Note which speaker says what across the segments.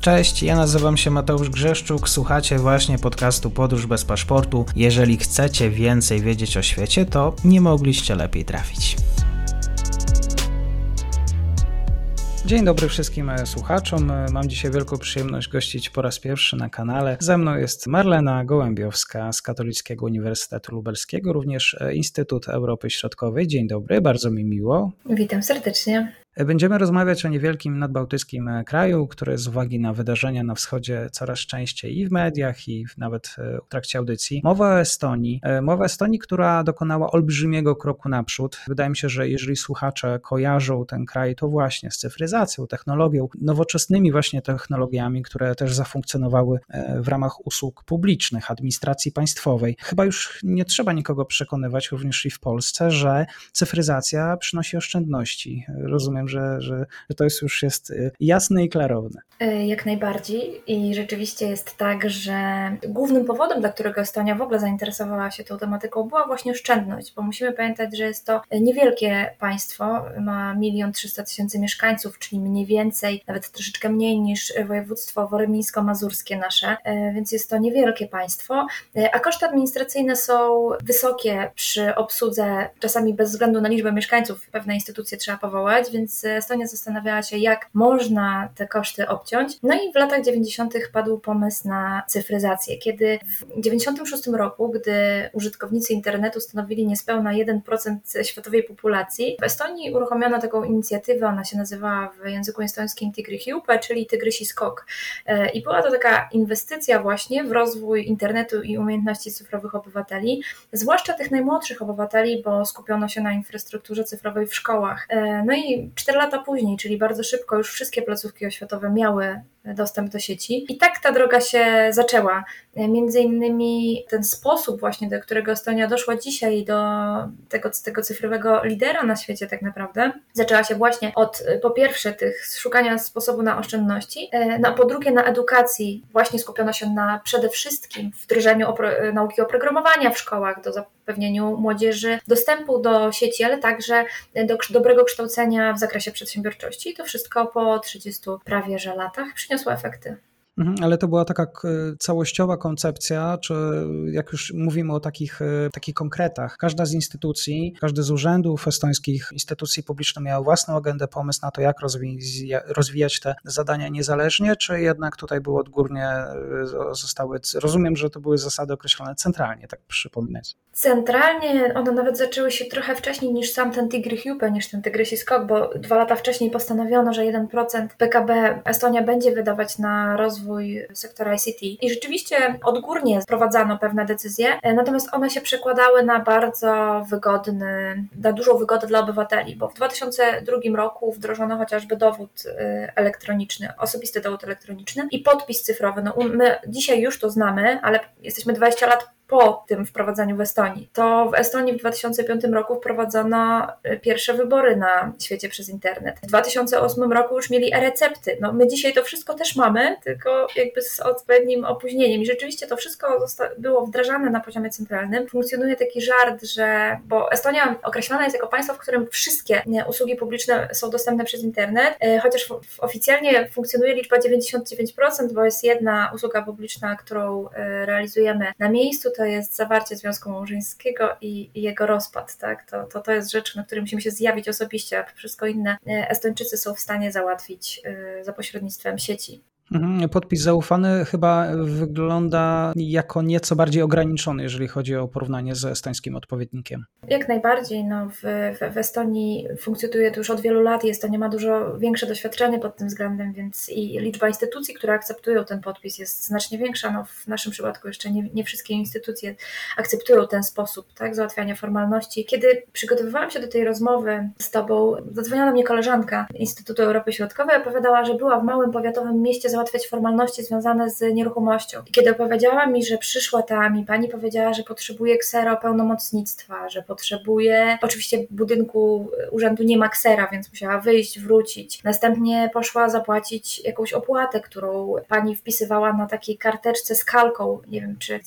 Speaker 1: Cześć, ja nazywam się Mateusz Grzeszczuk, słuchacie właśnie podcastu Podróż bez paszportu. Jeżeli chcecie więcej wiedzieć o świecie, to nie mogliście lepiej trafić. Dzień dobry wszystkim e, słuchaczom. E, mam dzisiaj wielką przyjemność gościć po raz pierwszy na kanale. Ze mną jest Marlena Gołębiowska z Katolickiego Uniwersytetu Lubelskiego, również e, Instytut Europy Środkowej. Dzień dobry, bardzo mi miło.
Speaker 2: Witam serdecznie.
Speaker 1: Będziemy rozmawiać o niewielkim nadbałtyckim kraju, który z uwagi na wydarzenia na wschodzie coraz częściej i w mediach, i nawet e, w trakcie audycji. Mowa o Estonii. E, mowa o Estonii, która dokonała olbrzymiego kroku naprzód. Wydaje mi się, że jeżeli słuchacze kojarzą ten kraj, to właśnie z cyfryzacją, technologią, nowoczesnymi właśnie technologiami, które też zafunkcjonowały e, w ramach usług publicznych, administracji państwowej. Chyba już nie trzeba nikogo przekonywać, również i w Polsce, że cyfryzacja przynosi oszczędności. Rozumiem, że, że, że to jest już jest y, jasne i klarowne.
Speaker 2: E, jak najbardziej i rzeczywiście jest tak, że głównym powodem, dla którego Estonia w ogóle zainteresowała się tą tematyką była właśnie oszczędność, bo musimy pamiętać, że jest to niewielkie państwo, ma milion trzysta tysięcy mieszkańców, czyli mniej więcej, nawet troszeczkę mniej niż województwo worymińsko-mazurskie nasze, e, więc jest to niewielkie państwo, a koszty administracyjne są wysokie przy obsłudze, czasami bez względu na liczbę mieszkańców pewne instytucje trzeba powołać, więc Estonia zastanawiała się, jak można te koszty obciąć. No i w latach 90. padł pomysł na cyfryzację, kiedy w 96 roku, gdy użytkownicy internetu stanowili niespełna 1% światowej populacji, w Estonii uruchomiono taką inicjatywę, ona się nazywała w języku estońskim Tigry Hiupe, czyli Tygrysi Skok. E, I była to taka inwestycja właśnie w rozwój internetu i umiejętności cyfrowych obywateli, zwłaszcza tych najmłodszych obywateli, bo skupiono się na infrastrukturze cyfrowej w szkołach. E, no i Cztery lata później, czyli bardzo szybko, już wszystkie placówki oświatowe miały dostęp do sieci. I tak ta droga się zaczęła. Między innymi ten sposób właśnie, do którego Estonia doszła dzisiaj, do tego, tego cyfrowego lidera na świecie tak naprawdę, zaczęła się właśnie od po pierwsze tych szukania sposobu na oszczędności, e, no, a po drugie na edukacji. Właśnie skupiono się na przede wszystkim wdrożeniu opro- nauki oprogramowania w szkołach, do zapewnieniu młodzieży dostępu do sieci, ale także do dobrego kształcenia w zakresie przedsiębiorczości. I to wszystko po 30 prawie że latach przyniosło efekty.
Speaker 1: Mhm, ale to była taka całościowa koncepcja, czy jak już mówimy o takich, e, takich konkretach, każda z instytucji, każdy z urzędów estońskich, instytucji publicznych miała własną agendę, pomysł na to, jak rozwijać te zadania niezależnie, czy jednak tutaj było odgórnie e, zostały, rozumiem, że to były zasady określone centralnie, tak przypominać.
Speaker 2: Centralnie one nawet zaczęły się trochę wcześniej niż sam ten Tigry Hupe, niż ten Tygrysi Skok, bo dwa lata wcześniej postanowiono, że 1% PKB Estonia będzie wydawać na rozwój rozwój sektora ICT. I rzeczywiście odgórnie wprowadzano pewne decyzje, e, natomiast one się przekładały na bardzo wygodny, na dużą wygodę dla obywateli, bo w 2002 roku wdrożono chociażby dowód e, elektroniczny, osobisty dowód elektroniczny i podpis cyfrowy. No, my dzisiaj już to znamy, ale jesteśmy 20 lat po tym wprowadzaniu w Estonii. To w Estonii w 2005 roku wprowadzono y, pierwsze wybory na świecie przez internet. W 2008 roku już mieli e-recepty. No, my dzisiaj to wszystko też mamy, tylko jakby z odpowiednim opóźnieniem. I rzeczywiście to wszystko było wdrażane na poziomie centralnym. Funkcjonuje taki żart, że bo Estonia określana jest jako państwo, w którym wszystkie usługi publiczne są dostępne przez internet, y, chociaż oficjalnie funkcjonuje liczba 99%, bo jest jedna usługa publiczna, którą y, realizujemy na miejscu, to jest zawarcie związku małżeńskiego i, i jego rozpad. Tak? To, to, to jest rzecz, na której musimy się zjawić osobiście, a wszystko inne e, Estończycy są w stanie załatwić e, za pośrednictwem sieci.
Speaker 1: Mhm, podpis zaufany chyba wygląda jako nieco bardziej ograniczony, jeżeli chodzi o porównanie z estońskim odpowiednikiem.
Speaker 2: Jak najbardziej. No, w, w, Estonii funkcjonuje to już od wielu lat i Estonia ma dużo większe doświadczenie pod tym względem, więc i liczba instytucji, które akceptują ten podpis jest znacznie większa. No, w naszym przypadku jeszcze nie, nie wszystkie instytucje akceptują ten sposób tak, załatwiania formalności. Kiedy przygotowywałam się do tej rozmowy z Tobą, zadzwoniła mnie koleżanka Instytutu Europy Środkowej opowiadała, że była w małym powiatowym mieście załatwiać formalności związane z nieruchomością. I kiedy opowiedziała mi, że przyszła tam i pani powiedziała, że potrzebuje ksero pełnomocnictwa, że potrzebuje, oczywiście w budynku urzędu nie ma ksera, więc musiała wyjść, wrócić. Następnie poszła zapłacić jakąś opłatę, którą pani wpisywała na takiej karteczce z kalką, nie wiem czy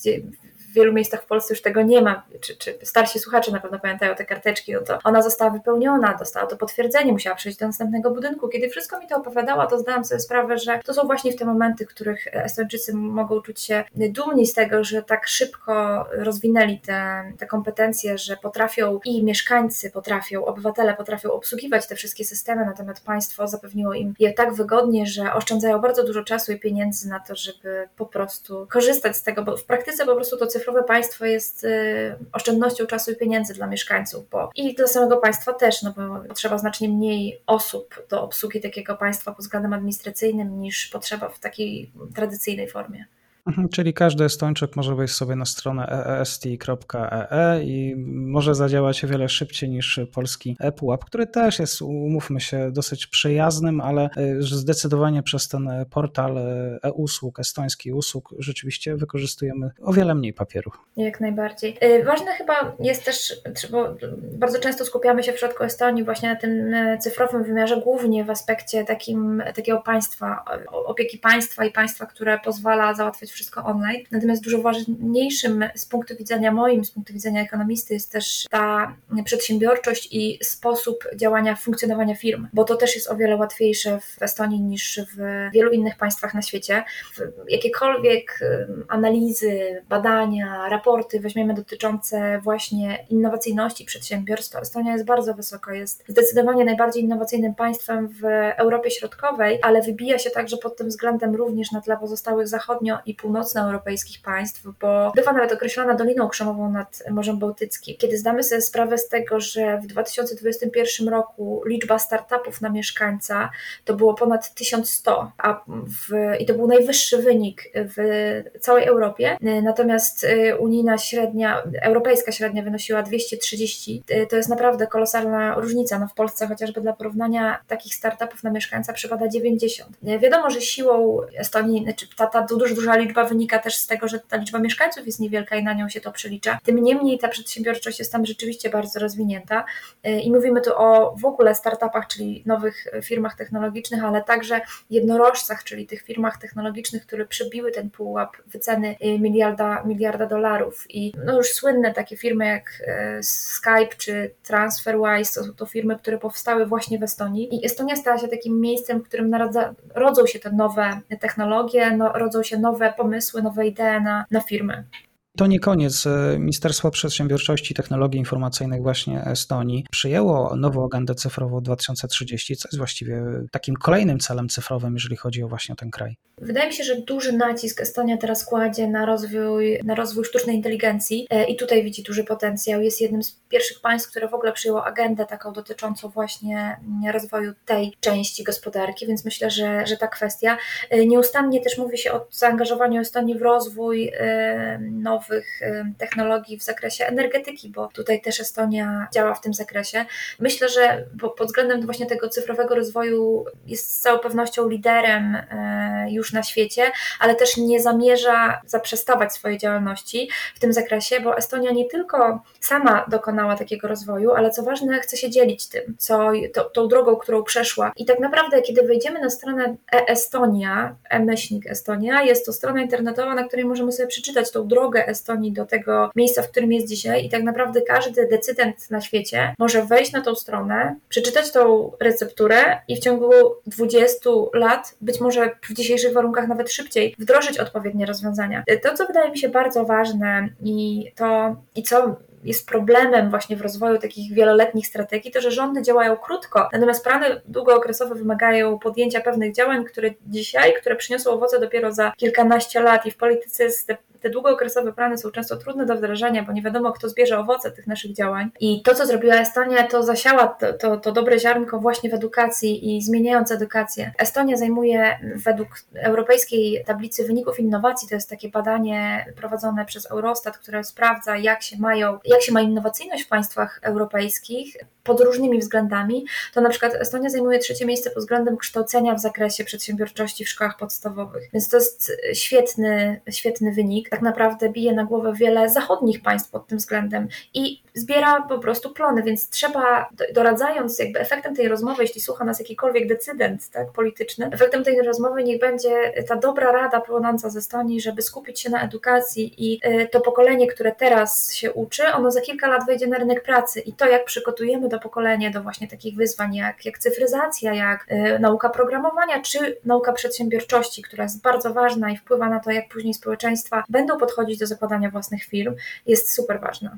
Speaker 2: w wielu miejscach w Polsce już tego nie ma, czy, czy starsi słuchacze na pewno pamiętają te karteczki, no to ona została wypełniona, dostała to potwierdzenie, musiała przejść do następnego budynku. Kiedy wszystko mi to opowiadała, to zdałam sobie sprawę, że to są właśnie w te momenty, w których Estończycy mogą czuć się dumni z tego, że tak szybko rozwinęli te, te kompetencje, że potrafią i mieszkańcy potrafią, obywatele potrafią obsługiwać te wszystkie systemy, natomiast państwo zapewniło im je tak wygodnie, że oszczędzają bardzo dużo czasu i pieniędzy na to, żeby po prostu korzystać z tego, bo w praktyce po prostu to cyfrowe państwo jest y, oszczędnością czasu i pieniędzy dla mieszkańców, bo i dla samego państwa też, no bo potrzeba znacznie mniej osób do obsługi takiego państwa pod względem administracyjnym niż potrzeba w takiej tradycyjnej formie.
Speaker 1: Mhm, czyli każdy Estończyk może wejść sobie na stronę eest.ee e i może zadziałać o wiele szybciej niż polski ePUAP, który też jest, umówmy się, dosyć przyjaznym, ale e, zdecydowanie przez ten portal e, e-usług, estoński usług rzeczywiście wykorzystujemy o wiele mniej papieru.
Speaker 2: Jak najbardziej. Ważne chyba jest też, bo bardzo często skupiamy się w przypadku Estonii właśnie na tym cyfrowym wymiarze, głównie w aspekcie takim, takiego państwa, opieki państwa i państwa, które pozwala załatwiać wszystko online. Natomiast dużo ważniejszym z punktu widzenia moim, z punktu widzenia ekonomisty jest też ta przedsiębiorczość i sposób działania, funkcjonowania firm, bo to też jest o wiele łatwiejsze w Estonii niż w wielu innych państwach na świecie. Jakiekolwiek analizy, badania, raporty weźmiemy dotyczące właśnie innowacyjności przedsiębiorstwa, Estonia jest bardzo wysoko, jest zdecydowanie najbardziej innowacyjnym państwem w Europie Środkowej, ale wybija się także pod tym względem również na tle pozostałych zachodnio i północnoeuropejskich państw, bo bywa nawet określana Doliną Krzemową nad Morzem Bałtyckim. Kiedy zdamy sobie sprawę z tego, że w 2021 roku liczba startupów na mieszkańca to było ponad 1100, a w, i to był najwyższy wynik w całej Europie, natomiast y, unijna średnia, europejska średnia wynosiła 230, y, to jest naprawdę kolosalna różnica. No w Polsce chociażby dla porównania takich startupów na mieszkańca przypada 90. Wiadomo, że siłą Estonii, znaczy ta, ta duża, duża liczba liczba wynika też z tego, że ta liczba mieszkańców jest niewielka i na nią się to przelicza. Tym niemniej ta przedsiębiorczość jest tam rzeczywiście bardzo rozwinięta y, i mówimy tu o w ogóle startupach, czyli nowych firmach technologicznych, ale także jednorożcach, czyli tych firmach technologicznych, które przebiły ten pułap wyceny y, miliarda, miliarda dolarów. I no już słynne takie firmy jak Skype czy TransferWise to to firmy, które powstały właśnie w Estonii. I Estonia stała się takim miejscem, w którym narodza, rodzą się te nowe technologie, no, rodzą się nowe pomysły, nowe idee na, na firmy.
Speaker 1: To nie koniec. Ministerstwo Przedsiębiorczości i Technologii Informacyjnych właśnie Estonii przyjęło nową agendę cyfrową 2030, co jest właściwie takim kolejnym celem cyfrowym, jeżeli chodzi o właśnie ten kraj.
Speaker 2: Wydaje mi się, że duży nacisk Estonia teraz kładzie na rozwój, na rozwój sztucznej inteligencji e, i tutaj widzi duży potencjał. Jest jednym z pierwszych państw, które w ogóle przyjęło agendę taką dotyczącą właśnie rozwoju tej części gospodarki, więc myślę, że, że ta kwestia. E, nieustannie też mówi się o zaangażowaniu Estonii w rozwój e, nowych technologii w zakresie energetyki, bo tutaj też Estonia działa w tym zakresie. Myślę, że pod względem właśnie tego cyfrowego rozwoju jest z całą pewnością liderem już na świecie, ale też nie zamierza zaprzestawać swojej działalności w tym zakresie, bo Estonia nie tylko sama dokonała takiego rozwoju, ale co ważne, chce się dzielić tym, co, to, tą drogą, którą przeszła. I tak naprawdę, kiedy wejdziemy na stronę e-Estonia, e-myślnik Estonia, jest to strona internetowa, na której możemy sobie przeczytać tą drogę Estonii do tego miejsca, w którym jest dzisiaj. I tak naprawdę każdy decydent na świecie może wejść na tą stronę, przeczytać tą recepturę i w ciągu 20 lat, być może w dzisiejszych warunkach nawet szybciej wdrożyć odpowiednie rozwiązania. To, co wydaje mi się bardzo ważne i to, i co jest problemem właśnie w rozwoju takich wieloletnich strategii, to że rządy działają krótko, natomiast plany długookresowe wymagają podjęcia pewnych działań, które dzisiaj, które przyniosą owoce dopiero za kilkanaście lat i w polityce te te długookresowe plany są często trudne do wdrożenia, bo nie wiadomo, kto zbierze owoce tych naszych działań. I to, co zrobiła Estonia, to zasiała to, to, to dobre ziarnko właśnie w edukacji i zmieniając edukację. Estonia zajmuje według Europejskiej Tablicy Wyników Innowacji, to jest takie badanie prowadzone przez Eurostat, które sprawdza, jak się mają, jak się ma innowacyjność w państwach europejskich pod różnymi względami, to na przykład Estonia zajmuje trzecie miejsce pod względem kształcenia w zakresie przedsiębiorczości w szkołach podstawowych. Więc to jest świetny, świetny wynik. tak naprawdę bije na głowę wiele zachodnich państw pod tym względem i zbiera po prostu plony, więc trzeba, doradzając jakby efektem tej rozmowy, jeśli słucha nas jakikolwiek decydent tak, polityczny, efektem tej rozmowy niech będzie ta dobra rada płynąca ze Estonii, żeby skupić się na edukacji i y, to pokolenie, które teraz się uczy, ono za kilka lat wejdzie na rynek pracy i to, jak przygotujemy to pokolenie do właśnie takich wyzwań, jak, jak cyfryzacja, jak y, nauka programowania, czy nauka przedsiębiorczości, która jest bardzo ważna i wpływa na to, jak później społeczeństwa będą podchodzić do zakładania własnych firm, jest super ważna.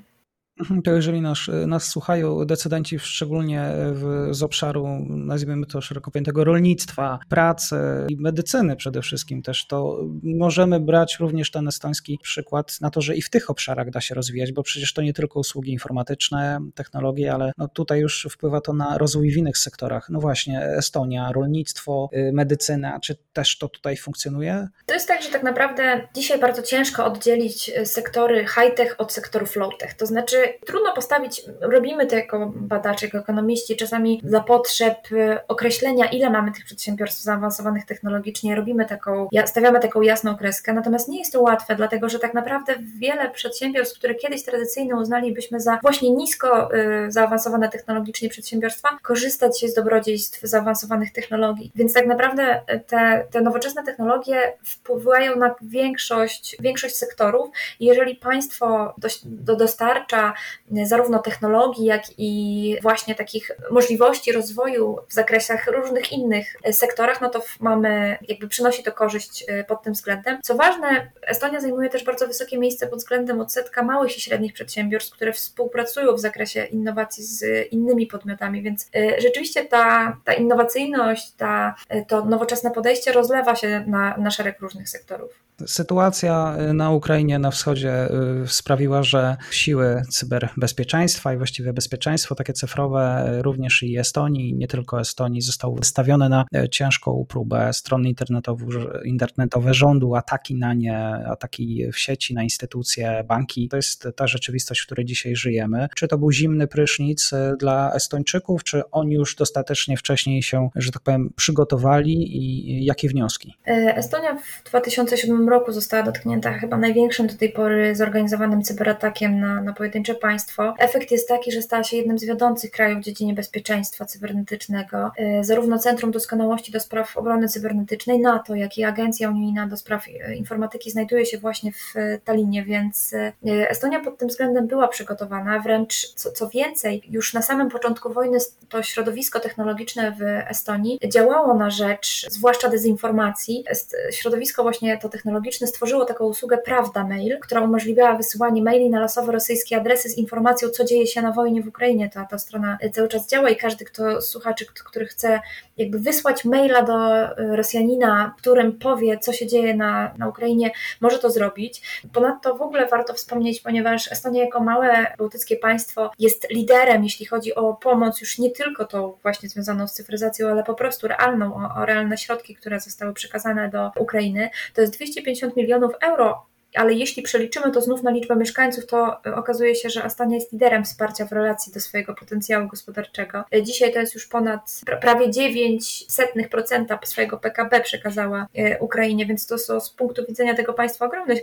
Speaker 1: Mhm, to jeżeli nas, nas słuchają decydenci, szczególnie w, z obszaru, nazwijmy to szeroko pojętego rolnictwa, pracy i medycyny przede wszystkim też, to możemy brać również ten estoński przykład na to, że i w tych obszarach da się rozwijać, bo przecież to nie tylko usługi informatyczne, technologie, ale no tutaj już wpływa to na rozwój w innych sektorach. No właśnie, Estonia, rolnictwo, y, medycyna, czy też to tutaj funkcjonuje?
Speaker 2: To jest tak, że tak naprawdę dzisiaj bardzo ciężko oddzielić sektory high-tech od sektorów low-tech. To znaczy, trudno postawić, robimy to jako badacze, jako ekonomiści, czasami dla potrzeb y, określenia, ile mamy tych przedsiębiorstw zaawansowanych technologicznie, robimy taką, stawiamy taką jasną kreskę, natomiast nie jest to łatwe, dlatego że tak naprawdę wiele przedsiębiorstw, które kiedyś tradycyjnie uznalibyśmy za właśnie nisko y, zaawansowane technologicznie przedsiębiorstwa, korzystać się z dobrodziejstw zaawansowanych technologii. Więc tak naprawdę te, te nowoczesne technologie wpływają na większość, większość sektorów i jeżeli państwo do dostarcza zarówno technologii, jak i właśnie takich możliwości rozwoju w zakresach różnych innych sektorach, no to mamy, jakby przynosi to korzyść e, pod tym względem. Co ważne, Estonia zajmuje też bardzo wysokie miejsce pod względem odsetka małych i średnich przedsiębiorstw, które współpracują w zakresie innowacji z innymi podmiotami, więc e, rzeczywiście ta, ta innowacyjność, ta, e, to nowoczesne podejście rozlewa się na, na szereg różnych sektorów.
Speaker 1: Sytuacja na Ukrainie, na wschodzie sprawiła, że siły cyberbezpieczeństwa i właściwie bezpieczeństwo takie cyfrowe również i Estonii, nie tylko Estonii, zostały wystawione na ciężką próbę. Strony internetowe, rządu, ataki na nie, ataki w sieci, na instytucje, banki. To jest ta rzeczywistość, w której dzisiaj żyjemy. Czy to był zimny prysznic dla Estończyków, czy oni już dostatecznie wcześniej się, że tak powiem, przygotowali i jakie wnioski?
Speaker 2: Estonia w 2007 roku została dotknięta chyba największym do tej pory zorganizowanym cyberatakiem na, na pojedyncze państwo. Efekt jest taki, że stała się jednym z wiodących krajów w dziedzinie bezpieczeństwa cybernetycznego. E, zarówno Centrum Doskonałości do Spraw Obrony Cybernetycznej NATO, jak i Agencja Unijna do Spraw e, Informatyki znajduje się właśnie w e, Talinie, więc Estonia pod tym względem była przygotowana. Wręcz co, co więcej, już na samym początku wojny to środowisko technologiczne w Estonii działało na rzecz zwłaszcza dezinformacji. Środowisko właśnie to technologiczne stworzyło taką usługę Prawda Mail, która umożliwiała wysyłanie maili na losowe rosyjskie adresy z informacją, co dzieje się na wojnie w Ukrainie. Ta, ta strona cały czas działa i każdy, kto słuchaczy, który chce jakby wysłać maila do e, Rosjanina, którym powie, co się dzieje na, na Ukrainie, może to zrobić. Ponadto w ogóle warto wspomnieć, ponieważ Estonia jako małe bałtyckie państwo jest liderem, jeśli chodzi o pomoc, już nie tylko tą właśnie związaną z cyfryzacją, ale po prostu realną, o, o realne środki, które zostały przekazane do Ukrainy. To jest 250 milionów euro ale jeśli przeliczymy to znów na liczbę mieszkańców, to e, okazuje się, że Estonia jest liderem wsparcia w relacji do swojego potencjału gospodarczego. E, dzisiaj to jest już ponad prawie 9% swojego PKB przekazała e, Ukrainie, więc to są z punktu widzenia tego państwa ogromne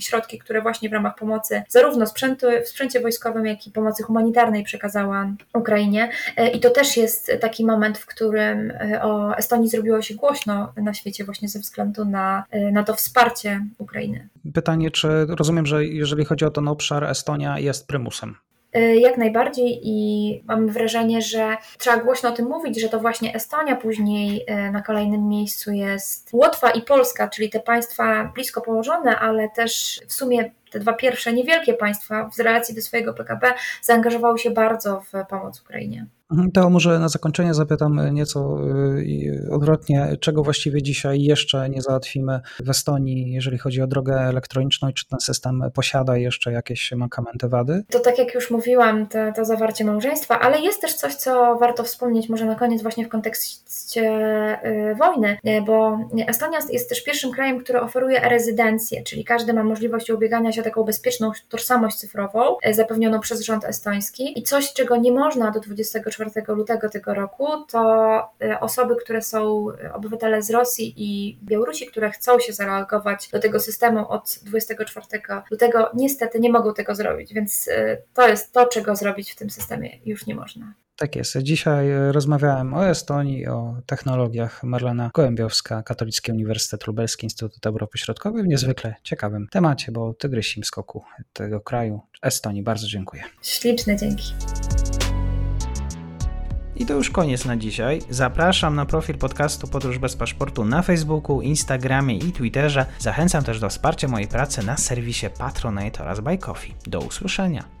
Speaker 2: środki, które właśnie w ramach pomocy zarówno sprzętu, w sprzęcie wojskowym, jak i pomocy humanitarnej przekazała Ukrainie. I to też jest taki moment, w którym o Estonii zrobiło się głośno na świecie właśnie ze względu na, na to wsparcie Ukrainy. Ukrainy.
Speaker 1: Pytanie, czy rozumiem, że jeżeli chodzi o ten obszar, Estonia jest prymusem?
Speaker 2: E, jak najbardziej i mam wrażenie, że trzeba głośno o tym mówić, że to właśnie Estonia później e, na kolejnym miejscu jest Łotwa i Polska, czyli te państwa blisko położone, ale też w sumie te dwa pierwsze niewielkie państwa w relacji do swojego PKB zaangażowały się bardzo w pomoc Ukrainie.
Speaker 1: Mhm, to może na zakończenie zapytam nieco y, odwrotnie, czego właściwie dzisiaj jeszcze nie załatwimy w Estonii, jeżeli chodzi o drogę elektroniczną i czy ten system posiada jeszcze jakieś mankamenty, wady?
Speaker 2: To tak jak już mówiłam, to, to zawarcie małżeństwa, ale jest też coś, co warto wspomnieć może na koniec właśnie w kontekście y, wojny, bo Estonia jest też pierwszym krajem, który oferuje rezydencję, czyli każdy ma możliwość ubiegania się taką bezpieczną tożsamość cyfrową zapewnioną przez rząd estoński. I coś, czego nie można do 24 lutego tego roku, to osoby, które są obywatele z Rosji i Białorusi, które chcą się zareagować do tego systemu od 24 lutego, niestety nie mogą tego zrobić, więc to jest to, czego zrobić w tym systemie. Już nie można.
Speaker 1: Tak jest. Dzisiaj e, rozmawiałem o Estonii, o technologiach. Marlena Gołębiowska, Katolicki Uniwersytet Lubelski, Instytut Europy Środkowej w niezwykle ciekawym temacie, bo tygrysim skoku tego kraju, Estonii. Bardzo dziękuję.
Speaker 2: Śliczne dzięki.
Speaker 1: I to już koniec na dzisiaj. Zapraszam na profil podcastu Podróż bez paszportu na Facebooku, Instagramie i Twitterze. Zachęcam też do wsparcia mojej pracy na serwisie Patronite oraz Buy Coffee. Do usłyszenia.